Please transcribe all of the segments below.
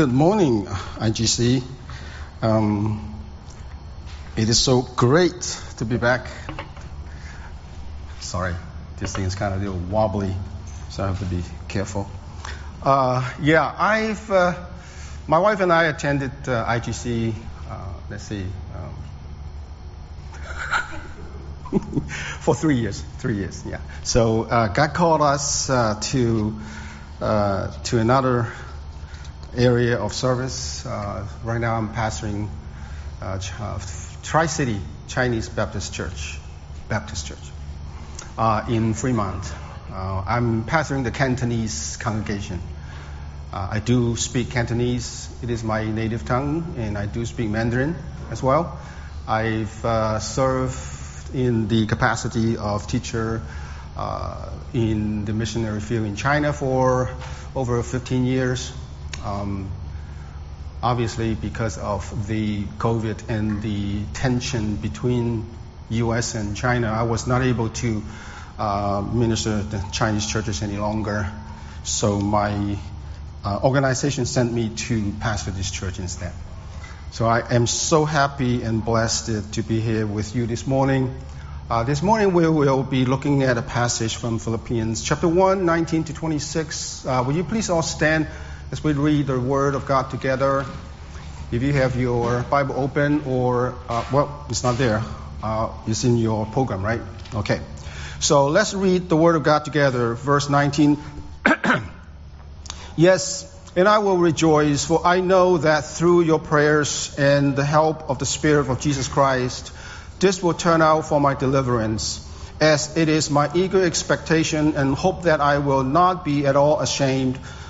good morning, IGC. Um, it is so great to be back. Sorry, this thing is kind of a little wobbly, so I have to be careful. Uh, yeah, I've uh, my wife and I attended uh, IGC. Uh, let's see. Um, for three years, three years, yeah. So uh, God called us uh, to to another area of service. Uh, right now, I'm pastoring uh, Tri City Chinese Baptist Church, Baptist Church, uh, in Fremont. Uh, I'm pastoring the Cantonese congregation. Uh, I do speak Cantonese. It is my native tongue, and I do speak Mandarin as well. I've uh, served in the capacity of teacher in the missionary field in China for over 15 years. Um, obviously, because of the COVID and the tension between U.S. and China, I was not able to uh, minister the Chinese churches any longer. So my uh, organization sent me to pastor this church instead. So I am so happy and blessed to be here with you this morning. Uh, this morning we will be looking at a passage from Philippians chapter 1, 19 to 26. Uh, will you please all stand? As we read the Word of God together. If you have your Bible open, or, uh, well, it's not there, uh, it's in your program, right? Okay. So let's read the Word of God together, verse 19. yes, and I will rejoice, for I know that through your prayers and the help of the Spirit of Jesus Christ, this will turn out for my deliverance, as it is my eager expectation and hope that I will not be at all ashamed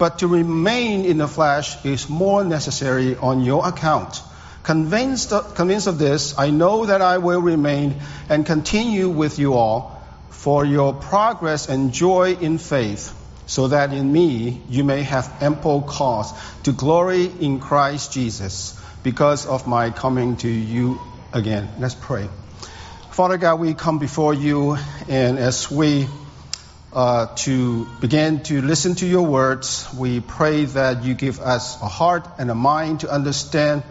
but to remain in the flesh is more necessary on your account. Convinced, convinced of this, I know that I will remain and continue with you all for your progress and joy in faith, so that in me you may have ample cause to glory in Christ Jesus because of my coming to you again. Let's pray. Father God, we come before you, and as we uh, to begin to listen to your words. We pray that you give us a heart and a mind to understand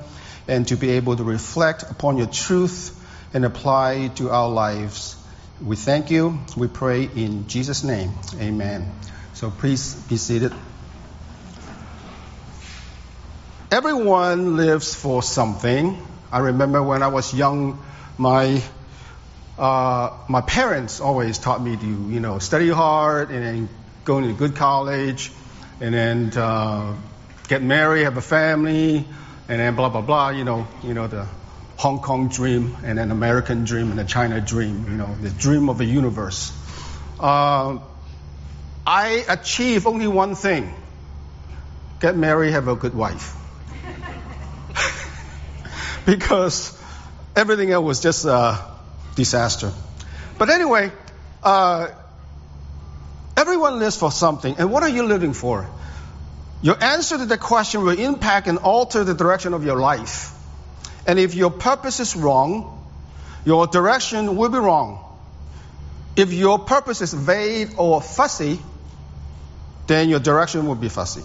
and to be able to reflect upon your truth and apply to our lives. We thank you. We pray in Jesus' name. Amen. So please be seated. Everyone lives for something. I remember when I was young, my uh, my parents always taught me to, you know, study hard and then go to a good college and then uh, get married, have a family, and then blah blah blah. You know, you know the Hong Kong dream and then American dream and the China dream. You know, the dream of the universe. Uh, I achieved only one thing: get married, have a good wife. because everything else was just uh, disaster. But anyway, uh, everyone lives for something. And what are you living for? Your answer to the question will impact and alter the direction of your life. And if your purpose is wrong, your direction will be wrong. If your purpose is vague or fussy, then your direction will be fussy.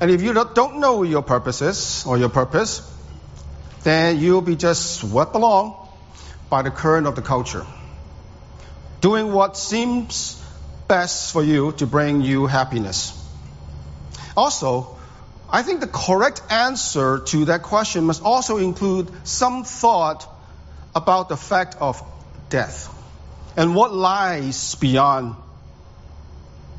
And if you don't know your purposes or your purpose, then you'll be just swept along by the current of the culture, doing what seems best for you to bring you happiness. Also, I think the correct answer to that question must also include some thought about the fact of death and what lies beyond.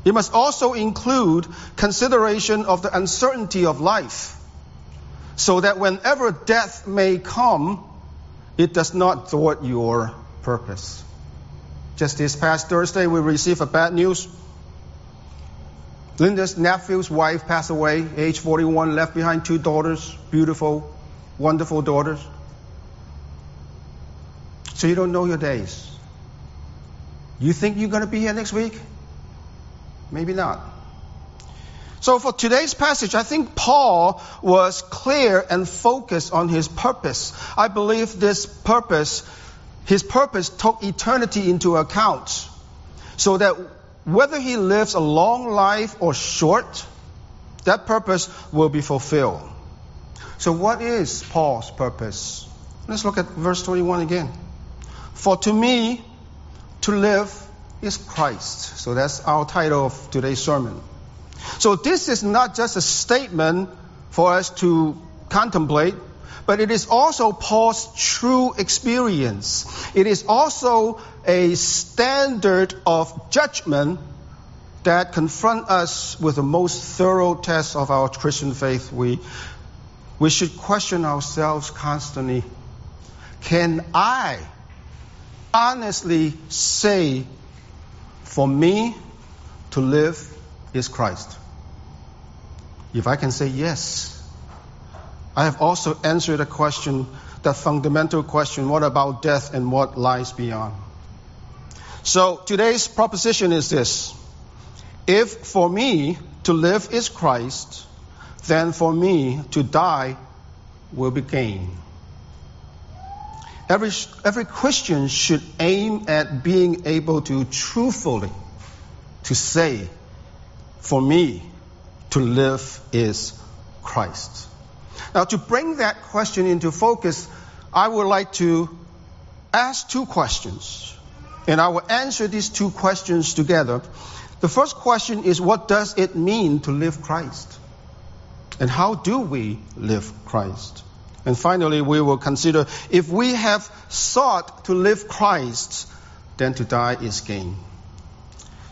It must also include consideration of the uncertainty of life, so that whenever death may come, it does not thwart your purpose. Just this past Thursday, we received a bad news. Linda's nephew's wife passed away, age 41, left behind two daughters, beautiful, wonderful daughters. So you don't know your days. You think you're going to be here next week? Maybe not. So for today's passage, I think Paul was clear and focused on his purpose. I believe this purpose, his purpose took eternity into account so that whether he lives a long life or short, that purpose will be fulfilled. So what is Paul's purpose? Let's look at verse 21 again. For to me, to live is Christ. So that's our title of today's sermon. So this is not just a statement for us to contemplate, but it is also Paul's true experience. It is also a standard of judgment that confront us with the most thorough test of our Christian faith. We, we should question ourselves constantly. Can I honestly say, for me to live is Christ? If I can say yes, I have also answered a question, that fundamental question, what about death and what lies beyond? So today's proposition is this. If for me to live is Christ, then for me to die will be gain. Every, every Christian should aim at being able to truthfully to say, for me to live is Christ. Now to bring that question into focus, I would like to ask two questions. And I will answer these two questions together. The first question is what does it mean to live Christ? And how do we live Christ? And finally, we will consider if we have sought to live Christ, then to die is gain.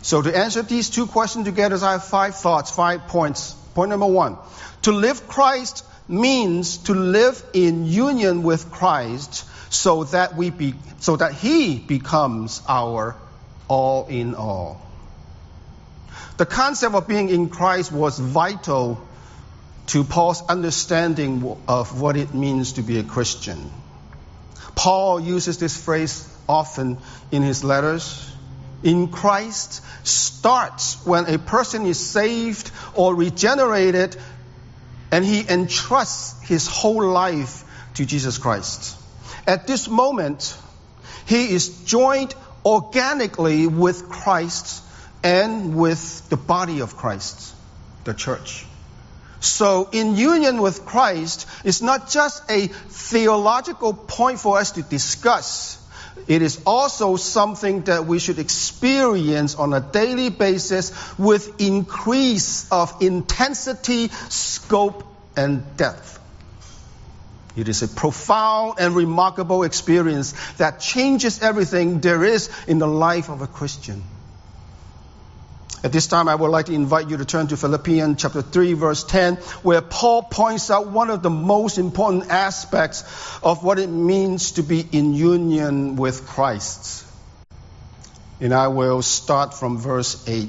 So to answer these two questions together, I have five thoughts, five points. Point number one. To live Christ means to live in union with Christ so that we be, so that He becomes our all in all. The concept of being in Christ was vital to Paul's understanding of what it means to be a Christian. Paul uses this phrase often in his letters. In Christ starts when a person is saved or regenerated and he entrusts his whole life to Jesus Christ. At this moment, he is joined organically with Christ and with the body of Christ, the church. So, in union with Christ is not just a theological point for us to discuss. It is also something that we should experience on a daily basis with increase of intensity, scope, and depth. It is a profound and remarkable experience that changes everything there is in the life of a Christian. At this time, I would like to invite you to turn to Philippians chapter 3 verse 10, where Paul points out one of the most important aspects of what it means to be in union with Christ. And I will start from verse 8.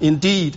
Indeed,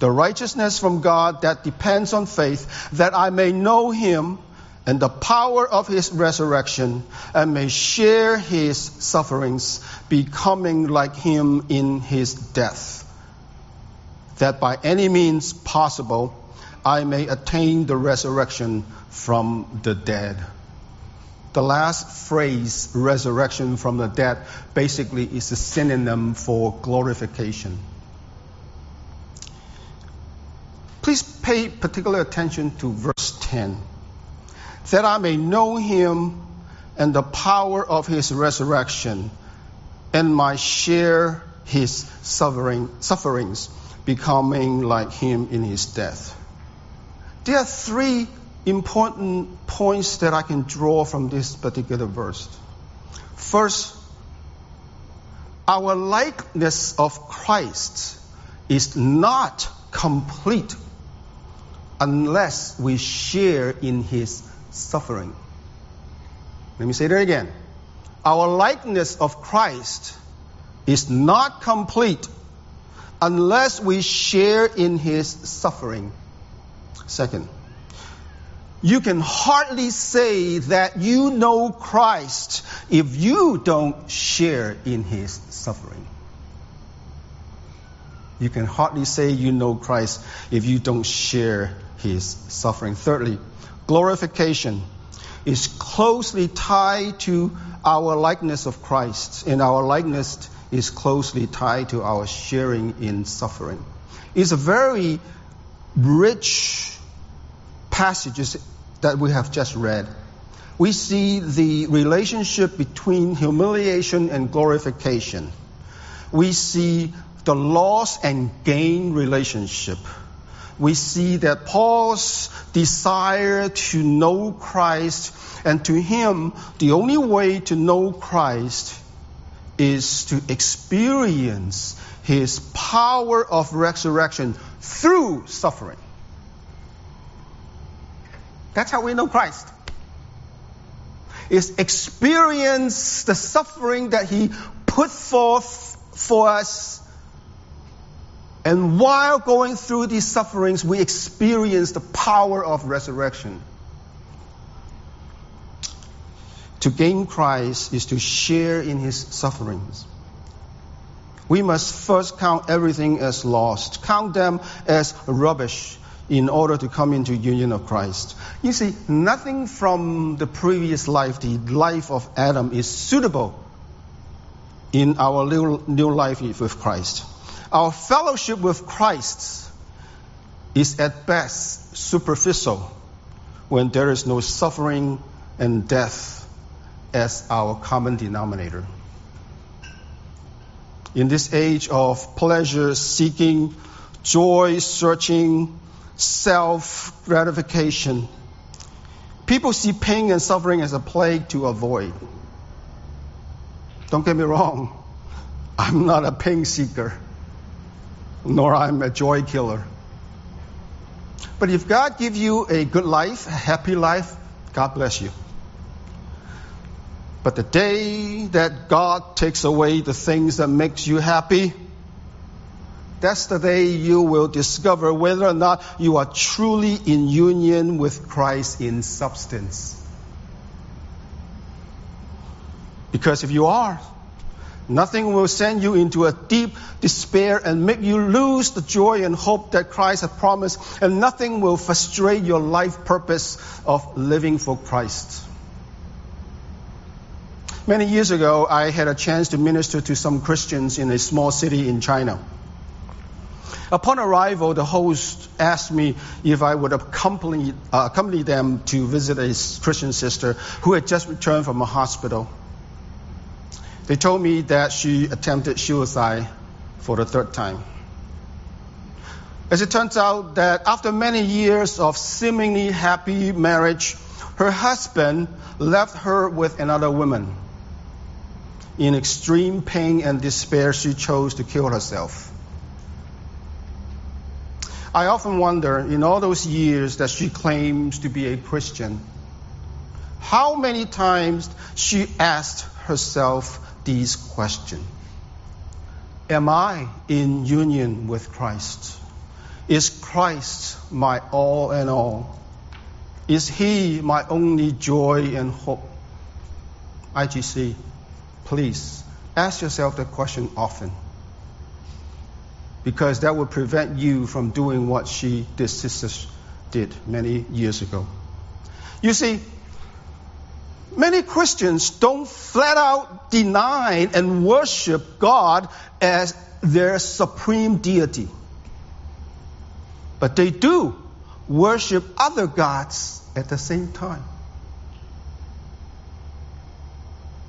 the righteousness from God that depends on faith, that I may know him and the power of his resurrection and may share his sufferings, becoming like him in his death, that by any means possible I may attain the resurrection from the dead. The last phrase, resurrection from the dead, basically is a synonym for glorification. Please pay particular attention to verse 10. That I may know him and the power of his resurrection and my share his suffering, sufferings, becoming like him in his death. There are three important points that I can draw from this particular verse. First, our likeness of Christ is not complete unless we share in his suffering. Let me say that again. Our likeness of Christ is not complete unless we share in his suffering. Second, you can hardly say that you know Christ if you don't share in his suffering. You can hardly say you know Christ if you don't share his suffering. Thirdly, glorification is closely tied to our likeness of Christ, and our likeness is closely tied to our sharing in suffering. It's a very rich passages that we have just read, we see the relationship between humiliation and glorification. We see the loss and gain relationship. We see that Paul's desire to know Christ, and to him, the only way to know Christ is to experience his power of resurrection through suffering. That's how we know Christ. Is experience the suffering that He put forth for us. And while going through these sufferings, we experience the power of resurrection. To gain Christ is to share in His sufferings. We must first count everything as lost, count them as rubbish, in order to come into union of Christ. You see, nothing from the previous life, the life of Adam, is suitable in our new life with Christ. Our fellowship with Christ is at best superficial when there is no suffering and death as our common denominator. In this age of pleasure seeking, joy searching, self gratification. People see pain and suffering as a plague to avoid. Don't get me wrong, I'm not a pain seeker, nor I'm a joy killer. But if God gives you a good life, a happy life, God bless you. But the day that God takes away the things that makes you happy, that's the day you will discover whether or not you are truly in union with Christ in substance. Because if you are, nothing will send you into a deep despair and make you lose the joy and hope that Christ has promised, and nothing will frustrate your life purpose of living for Christ. Many years ago, I had a chance to minister to some Christians in a small city in China. Upon arrival, the host asked me if I would accompany, uh, accompany them to visit a Christian sister who had just returned from a hospital. They told me that she attempted suicide for the third time. As it turns out that after many years of seemingly happy marriage, her husband left her with another woman. In extreme pain and despair, she chose to kill herself. I often wonder, in all those years that she claims to be a Christian, how many times she asked herself these questions. Am I in union with Christ? Is Christ my all and all? Is He my only joy and hope? IGC, please ask yourself that question often because that would prevent you from doing what she, this sister, did many years ago. You see, many Christians don't flat out deny and worship God as their supreme deity. But they do worship other gods at the same time.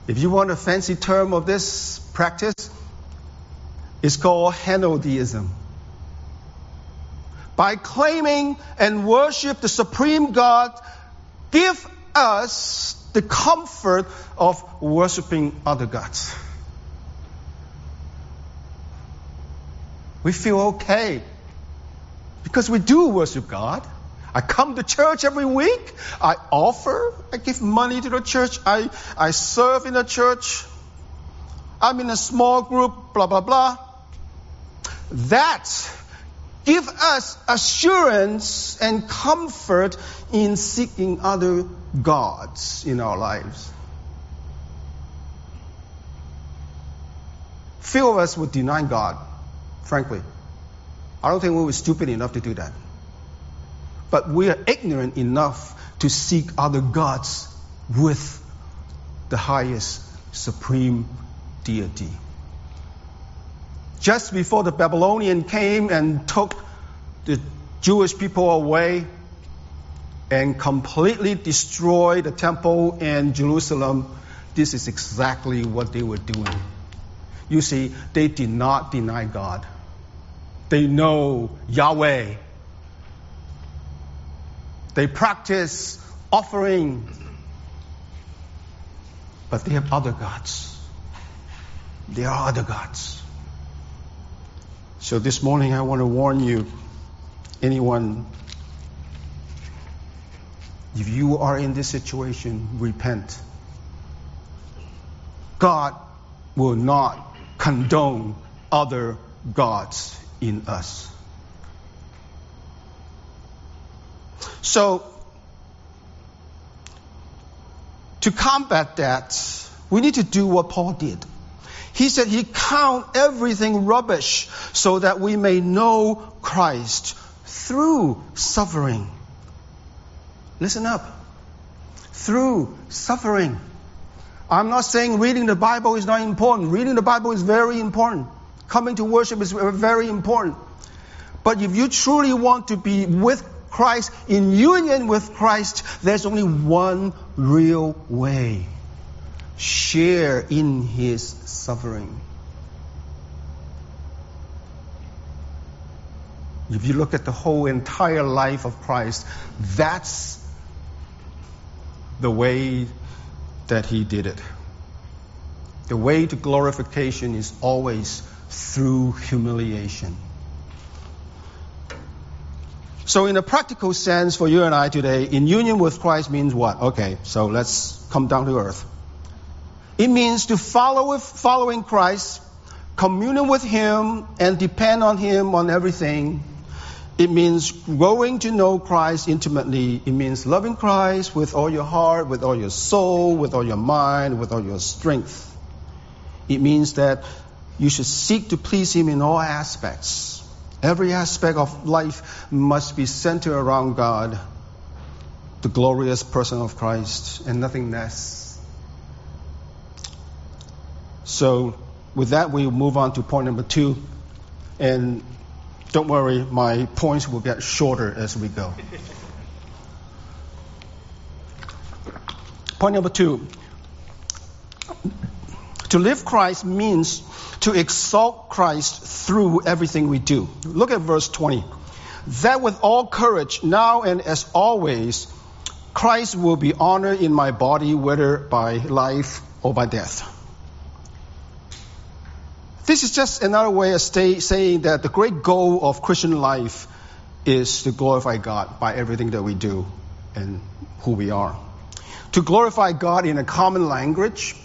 If you want a fancy term of this practice, it's called henotheism. by claiming and worship the supreme God, give us the comfort of worshiping other gods. We feel okay because we do worship God. I come to church every week. I offer. I give money to the church. I, I serve in the church. I'm in a small group, blah, blah, blah. That give us assurance and comfort in seeking other gods in our lives. Few of us would deny God, frankly. I don't think we were stupid enough to do that. But we are ignorant enough to seek other gods with the highest supreme deity. Just before the Babylonian came and took the Jewish people away and completely destroy the temple in Jerusalem, this is exactly what they were doing. You see, they did not deny God. They know Yahweh. They practice offering, but they have other gods. There are other gods. So this morning I want to warn you, anyone, if you are in this situation, repent. God will not condone other gods in us. So, to combat that, we need to do what Paul did. He said he count everything rubbish so that we may know Christ through suffering. Listen up. Through suffering. I'm not saying reading the Bible is not important. Reading the Bible is very important. Coming to worship is very important. But if you truly want to be with Christ, in union with Christ, there's only one real way. Share in His suffering. If you look at the whole entire life of Christ, that's the way that He did it. The way to glorification is always through humiliation. So, in a practical sense, for you and I today, in union with Christ means what? Okay, so let's come down to earth. It means to follow with following Christ, communion with Him, and depend on Him on everything. It means growing to know Christ intimately. It means loving Christ with all your heart, with all your soul, with all your mind, with all your strength. It means that you should seek to please Him in all aspects. Every aspect of life must be centered around God, the glorious person of Christ, and nothing less. So, with that, we move on to point number two. And don't worry, my points will get shorter as we go. Point number two. To live Christ means to exalt Christ through everything we do. Look at verse 20. That with all courage, now and as always, Christ will be honored in my body, whether by life or by death. This is just another way of stay, saying that the great goal of Christian life is to glorify God by everything that we do and who we are. To glorify God in a common language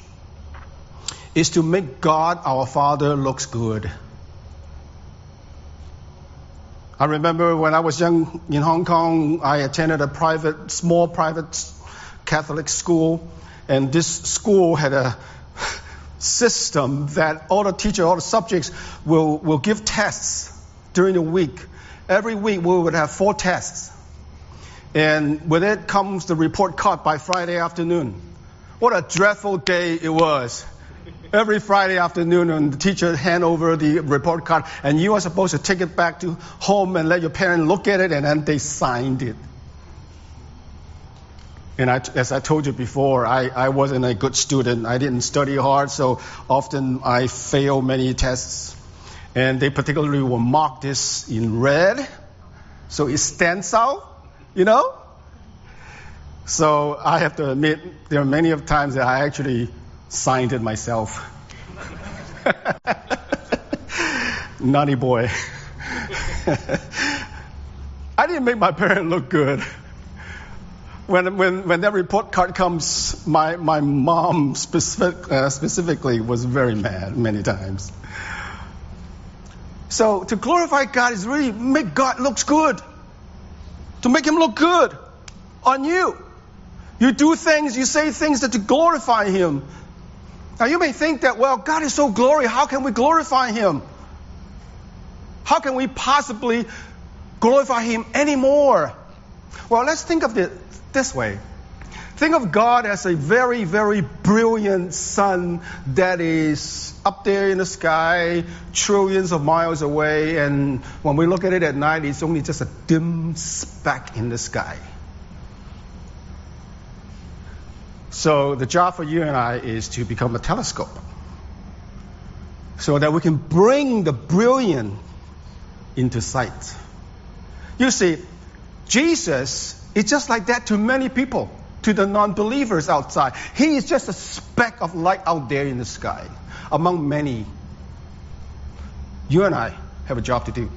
is to make God our Father looks good. I remember when I was young in Hong Kong, I attended a private, small private Catholic school, and this school had a system that all the teachers, all the subjects will, will give tests during the week. Every week we would have four tests. And with it comes the report card by Friday afternoon. What a dreadful day it was every Friday afternoon and the teacher hand over the report card and you are supposed to take it back to home and let your parents look at it and then they signed it. And I, as I told you before, I, I wasn't a good student. I didn't study hard, so often I failed many tests. And they particularly will mark this in red so it stands out, you know? So I have to admit, there are many of times that I actually signed it myself. Naughty boy. I didn't make my parents look good. When, when, when that report card comes, my, my mom specific, uh, specifically was very mad many times. So to glorify God is really make God looks good. To make him look good on you. You do things, you say things that to glorify him. Now you may think that, well, God is so glorious, how can we glorify him? How can we possibly glorify him anymore? Well, let's think of it this way. Think of God as a very, very brilliant sun that is up there in the sky, trillions of miles away, and when we look at it at night, it's only just a dim speck in the sky. So the job for you and I is to become a telescope so that we can bring the brilliant into sight. You see, Jesus is just like that to many people to the non believers outside. He is just a speck of light out there in the sky among many. You and I have a job to do.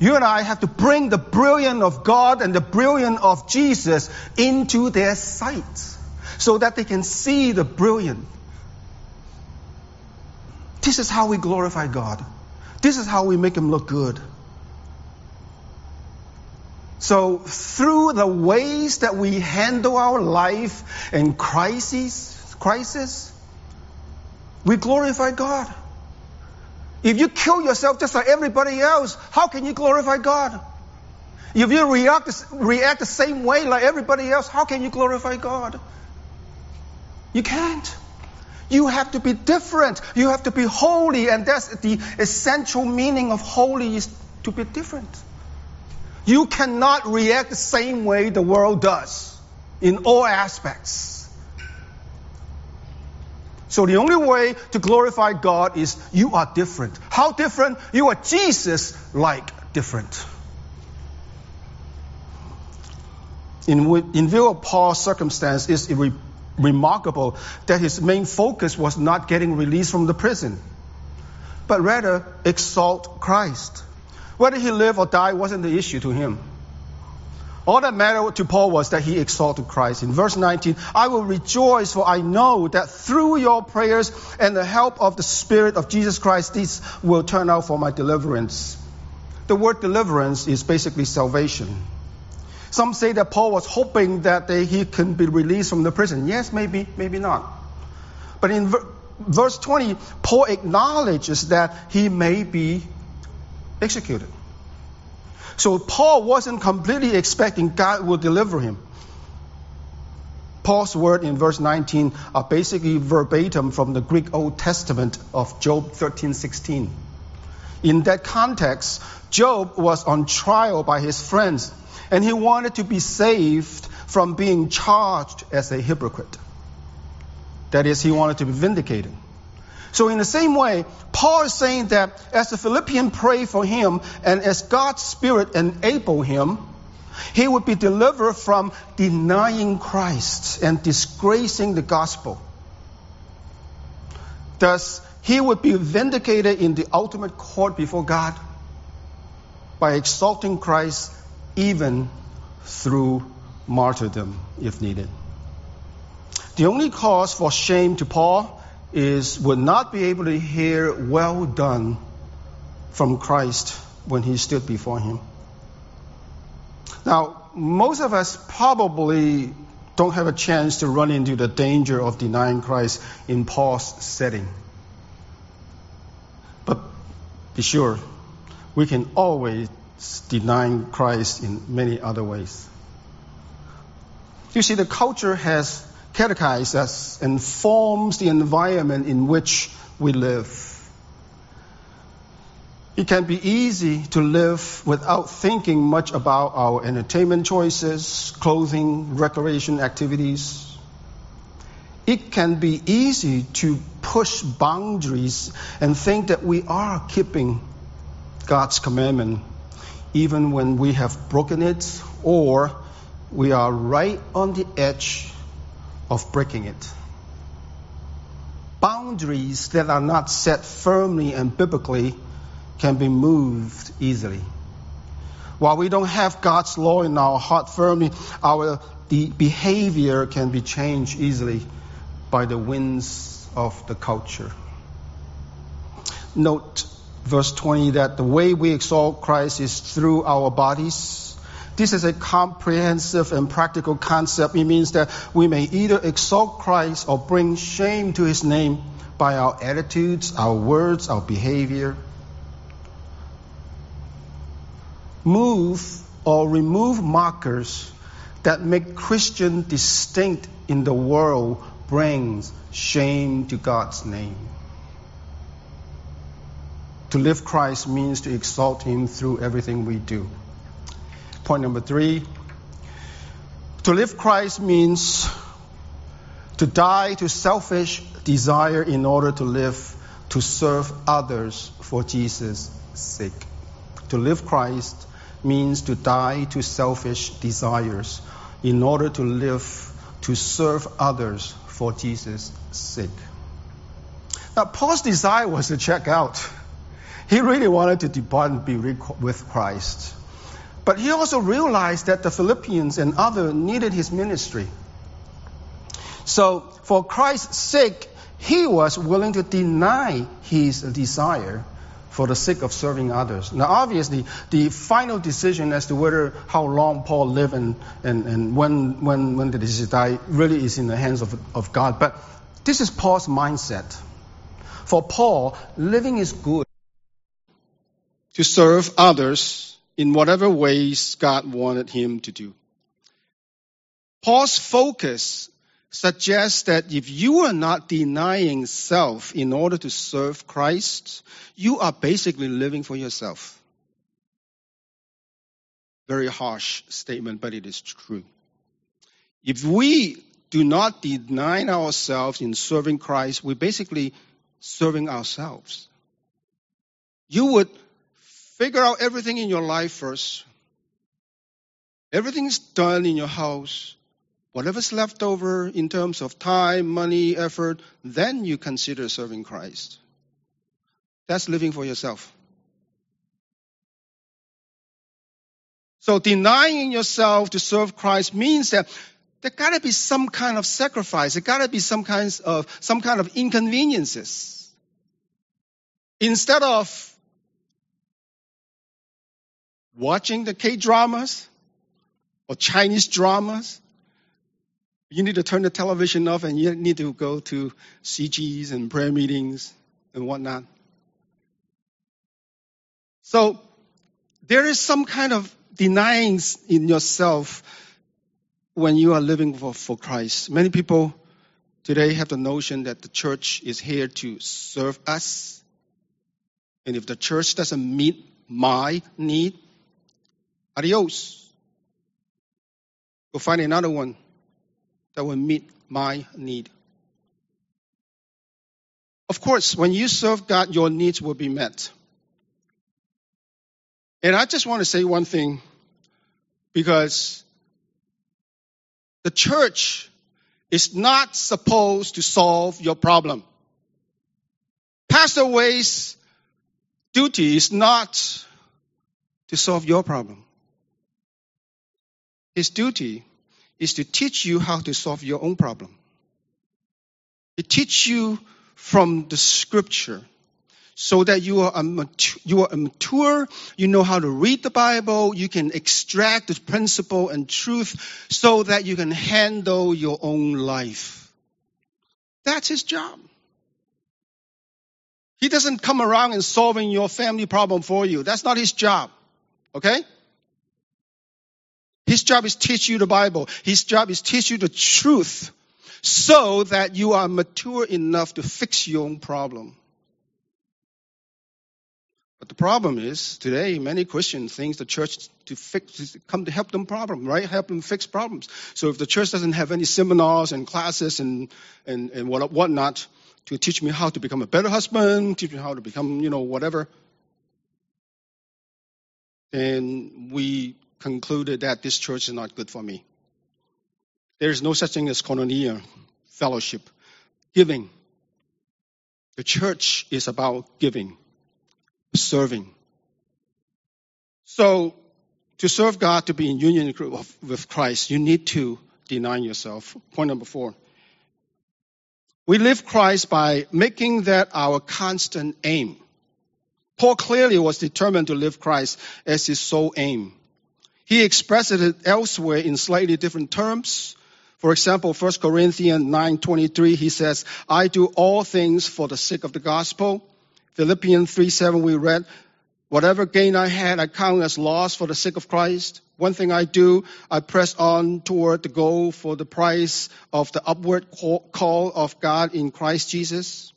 You and I have to bring the brilliance of God and the brilliance of Jesus into their sight so that they can see the brilliance. This is how we glorify God. This is how we make Him look good. So through the ways that we handle our life and crises, crisis, we glorify God. If you kill yourself just like everybody else, how can you glorify God? If you react, react the same way like everybody else, how can you glorify God? You can't. You have to be different. You have to be holy, and that's the essential meaning of holy is to be different. You cannot react the same way the world does in all aspects. So the only way to glorify God is you are different. How different? You are Jesus like different. In, in view of Paul's circumstance, it's re- remarkable that his main focus was not getting released from the prison, but rather exalt Christ. Whether he lived or died wasn't the issue to him. All that mattered to Paul was that he exalted Christ. In verse 19, I will rejoice, for I know that through your prayers and the help of the Spirit of Jesus Christ, these will turn out for my deliverance. The word deliverance is basically salvation. Some say that Paul was hoping that they, he can be released from the prison. Yes, maybe, maybe not. But in ver- verse 20, Paul acknowledges that he may be executed. So Paul wasn't completely expecting God would deliver him. Paul's word in verse 19 are basically verbatim from the Greek Old Testament of Job 13:16. In that context, Job was on trial by his friends, and he wanted to be saved from being charged as a hypocrite. That is, he wanted to be vindicated. So in the same way, Paul is saying that as the Philippian prayed for him and as God's Spirit enabled him, he would be delivered from denying Christ and disgracing the gospel. Thus, he would be vindicated in the ultimate court before God by exalting Christ even through martyrdom if needed. The only cause for shame to Paul is would not be able to hear well done from Christ when he stood before him. Now, most of us probably don't have a chance to run into the danger of denying Christ in Paul's setting. But be sure, we can always deny Christ in many other ways. You see, the culture has catechizes us and forms the environment in which we live. It can be easy to live without thinking much about our entertainment choices, clothing, recreation activities. It can be easy to push boundaries and think that we are keeping God's commandment, even when we have broken it or we are right on the edge of breaking it. Boundaries that are not set firmly and biblically can be moved easily. While we don't have God's law in our heart firmly, our behavior can be changed easily by the winds of the culture. Note verse 20 that the way we exalt Christ is through our bodies. This is a comprehensive and practical concept. It means that we may either exalt Christ or bring shame to his name by our attitudes, our words, our behavior. Move or remove markers that make Christian distinct in the world brings shame to God's name. To live Christ means to exalt Him through everything we do. Point number three to live Christ means to die to selfish desire in order to live, to serve others for Jesus' sake. To live Christ means to die to selfish desires in order to live to serve others for Jesus' sake. Now, Paul's desire was to check out. He really wanted to depart and be with Christ. But he also realized that the Philippians and others needed his ministry. So, for Christ's sake, he was willing to deny his desire for the sake of serving others. Now, obviously, the final decision as to whether how long Paul lived and, and, and when, when, when did he die really is in the hands of, of God. But this is Paul's mindset. For Paul, living is good to serve others in whatever ways God wanted him to do. Paul's focus suggests that if you are not denying self in order to serve Christ, you are basically living for yourself. Very harsh statement, but it is true. If we do not deny ourselves in serving Christ, we're basically serving ourselves. You would figure out everything in your life first. Everything's done in your house. Whatever's left over in terms of time, money, effort, then you consider serving Christ. That's living for yourself. So denying yourself to serve Christ means that there gotta be some kind of sacrifice. There gotta be some kinds of some kind of inconveniences. Instead of watching the K dramas or Chinese dramas, you need to turn the television off and you need to go to CGs and prayer meetings and whatnot. So there is some kind of denying in yourself when you are living for, for Christ. Many people today have the notion that the church is here to serve us. And if the church doesn't meet my need, adios. Go find another one that will meet my need. Of course, when you serve God, your needs will be met. And I just want to say one thing because the church is not supposed to solve your problem. Pastor Way's duty is not to solve your problem. His duty is to teach you how to solve your own problem. It teach you from the scripture so that you are, mature, you are mature, you know how to read the Bible, you can extract the principle and truth so that you can handle your own life. That's his job. He doesn't come around and solving your family problem for you. That's not his job. Okay? His job is teach you the Bible. His job is teach you the truth so that you are mature enough to fix your own problem. But the problem is today many Christians think the church to fix come to help them problem, right? Help them fix problems. So if the church doesn't have any seminars and classes and and, and what whatnot to teach me how to become a better husband, teach me how to become, you know, whatever, then we concluded that this church is not good for me. There is no such thing as koinonia, fellowship, giving. The church is about giving, serving. So, to serve God, to be in union with Christ, you need to deny yourself. Point number four. We live Christ by making that our constant aim. Paul clearly was determined to live Christ as his sole aim. He expressed it elsewhere in slightly different terms. For example, 1 Corinthians 9:23 he says, "I do all things for the sake of the gospel." Philippians 3:7 we read, Whatever gain I had, I count as loss for the sake of Christ. One thing I do, I press on toward the goal for the price of the upward call of God in Christ Jesus.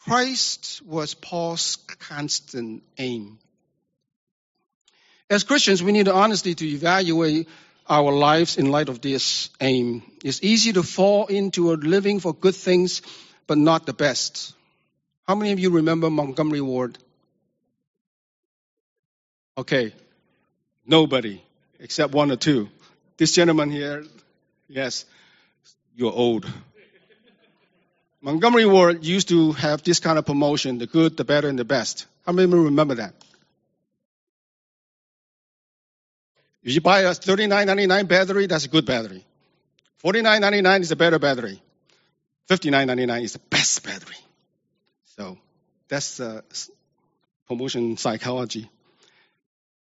Christ was Paul's constant aim. As Christians, we need honestly to evaluate our lives in light of this aim. It's easy to fall into a living for good things, but not the best. How many of you remember Montgomery Ward? Okay, nobody except one or two. This gentleman here, yes, you're old. Montgomery Ward used to have this kind of promotion the good, the better, and the best. How many of you remember that? If you buy a $39.99 battery, that's a good battery. $49.99 is a better battery. $59.99 is the best battery. So that's uh, promotion psychology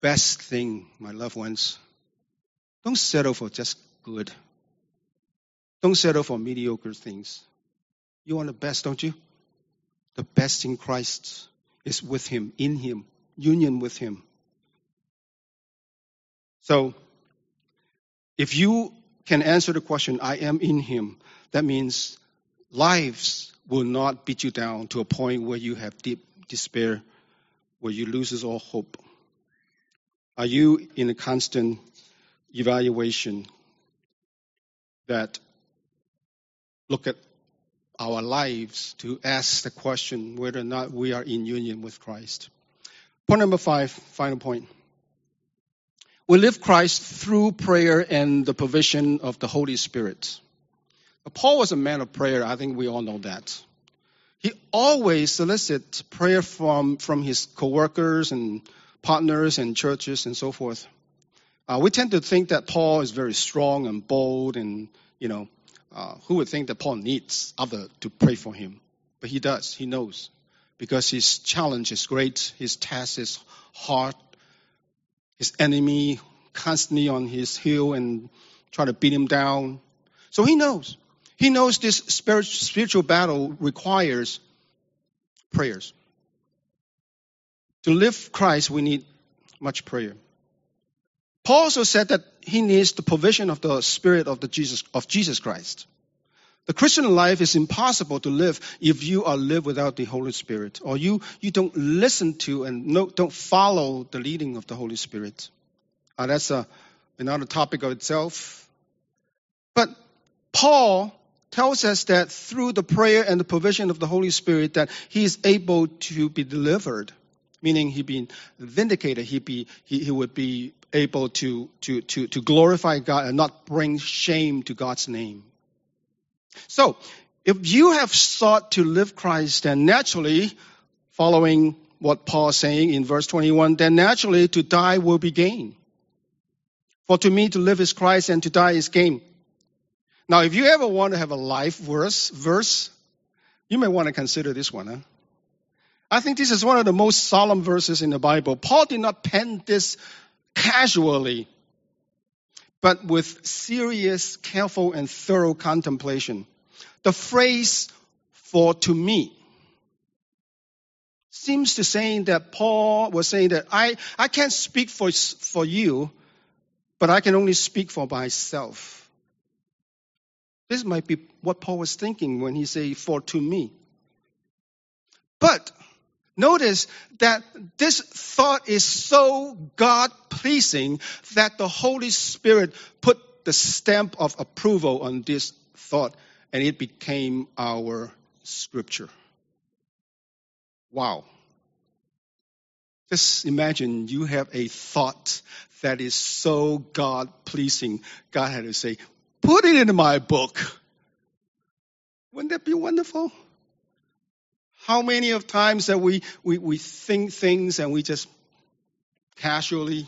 best thing, my loved ones. Don't settle for just good. Don't settle for mediocre things. You want the best, don't you? The best in Christ is with Him, in Him, union with Him. So, if you can answer the question, I am in Him, that means lives will not beat you down to a point where you have deep despair, where you lose all hope. Are you in a constant evaluation that look at our lives to ask the question whether or not we are in union with Christ? Point number five, final point. We live Christ through prayer and the provision of the Holy Spirit. Paul was a man of prayer. I think we all know that. He always solicits prayer from, from his coworkers and partners and churches and so forth. Uh, we tend to think that Paul is very strong and bold, and you know, uh, who would think that Paul needs other to pray for him? But he does. He knows because his challenge is great. His task is hard. His enemy constantly on his heel and try to beat him down. So he knows. He knows this spiritual battle requires prayers. To live Christ, we need much prayer. Paul also said that he needs the provision of the Spirit of, the Jesus, of Jesus Christ. The Christian life is impossible to live if you are live without the Holy Spirit, or you, you don't listen to and no, don't follow the leading of the Holy Spirit. Uh, that's a, another topic of itself. But Paul tells us that through the prayer and the provision of the Holy Spirit that he is able to be delivered meaning he be vindicated, he be he, he would be able to, to to to glorify God and not bring shame to God's name. So, if you have sought to live Christ, then naturally, following what Paul is saying in verse 21, then naturally to die will be gain. For to me to live is Christ and to die is gain. Now, if you ever want to have a life verse, verse, you may want to consider this one. Huh? I think this is one of the most solemn verses in the Bible. Paul did not pen this casually, but with serious, careful, and thorough contemplation. The phrase, for to me, seems to saying that Paul was saying that I, I can't speak for, for you, but I can only speak for myself. This might be what Paul was thinking when he said, for to me. But Notice that this thought is so God pleasing that the Holy Spirit put the stamp of approval on this thought and it became our scripture. Wow. Just imagine you have a thought that is so God pleasing. God had to say, put it in my book. Wouldn't that be wonderful? How many of times that we, we, we think things and we just casually.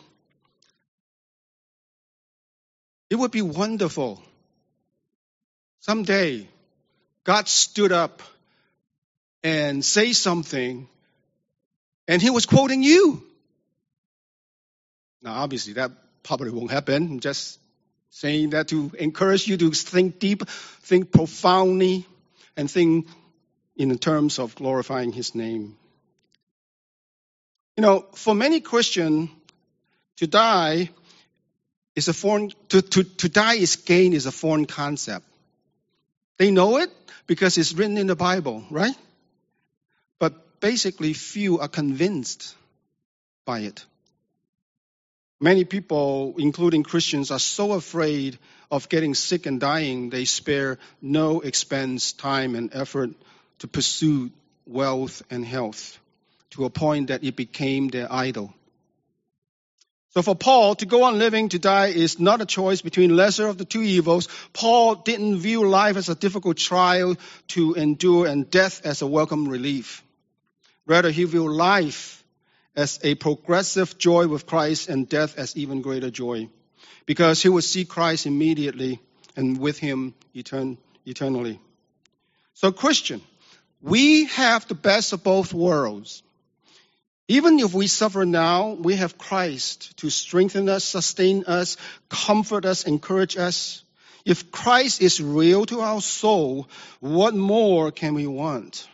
It would be wonderful. Someday, God stood up and say something, and he was quoting you. Now, obviously, that probably won't happen. I'm just saying that to encourage you to think deep, think profoundly, and think in terms of glorifying his name. You know, for many Christians, to die is a foreign, to, to, to die is gain is a foreign concept. They know it because it's written in the Bible, right? But basically, few are convinced by it. Many people, including Christians, are so afraid of getting sick and dying, they spare no expense, time, and effort to pursue wealth and health to a point that it became their idol. So for Paul, to go on living, to die is not a choice between lesser of the two evils. Paul didn't view life as a difficult trial to endure and death as a welcome relief. Rather, he viewed life as a progressive joy with Christ and death as even greater joy. Because he would see Christ immediately and with him etern- eternally. So Christian, we have the best of both worlds. Even if we suffer now, we have Christ to strengthen us, sustain us, comfort us, encourage us. If Christ is real to our soul, what more can we want?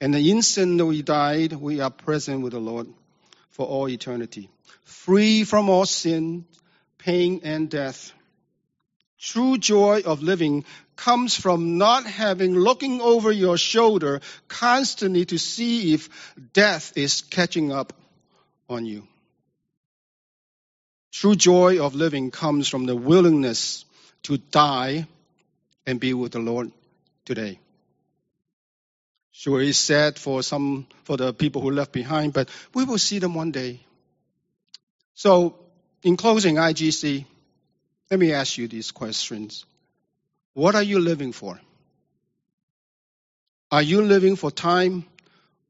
And the instant that we died, we are present with the Lord for all eternity, free from all sin, pain, and death. True joy of living comes from not having looking over your shoulder constantly to see if death is catching up on you. True joy of living comes from the willingness to die and be with the Lord today. Sure, it's sad for some, for the people who left behind, but we will see them one day. So, in closing, IGC, let me ask you these questions. What are you living for? Are you living for time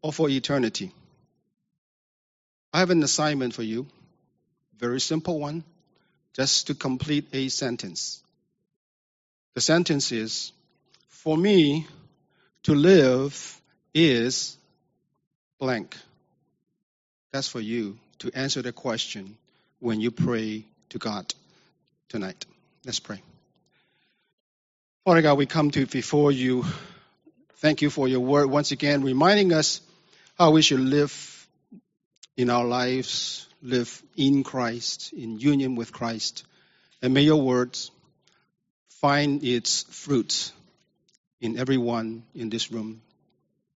or for eternity? I have an assignment for you. Very simple one. Just to complete a sentence. The sentence is For me, to live is blank. That's for you to answer the question when you pray to God tonight. Let's pray. Father God, we come to before you. Thank you for your word once again, reminding us how we should live in our lives, live in Christ, in union with Christ. And may your words find its fruits in everyone in this room.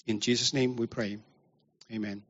In Jesus' name we pray. Amen.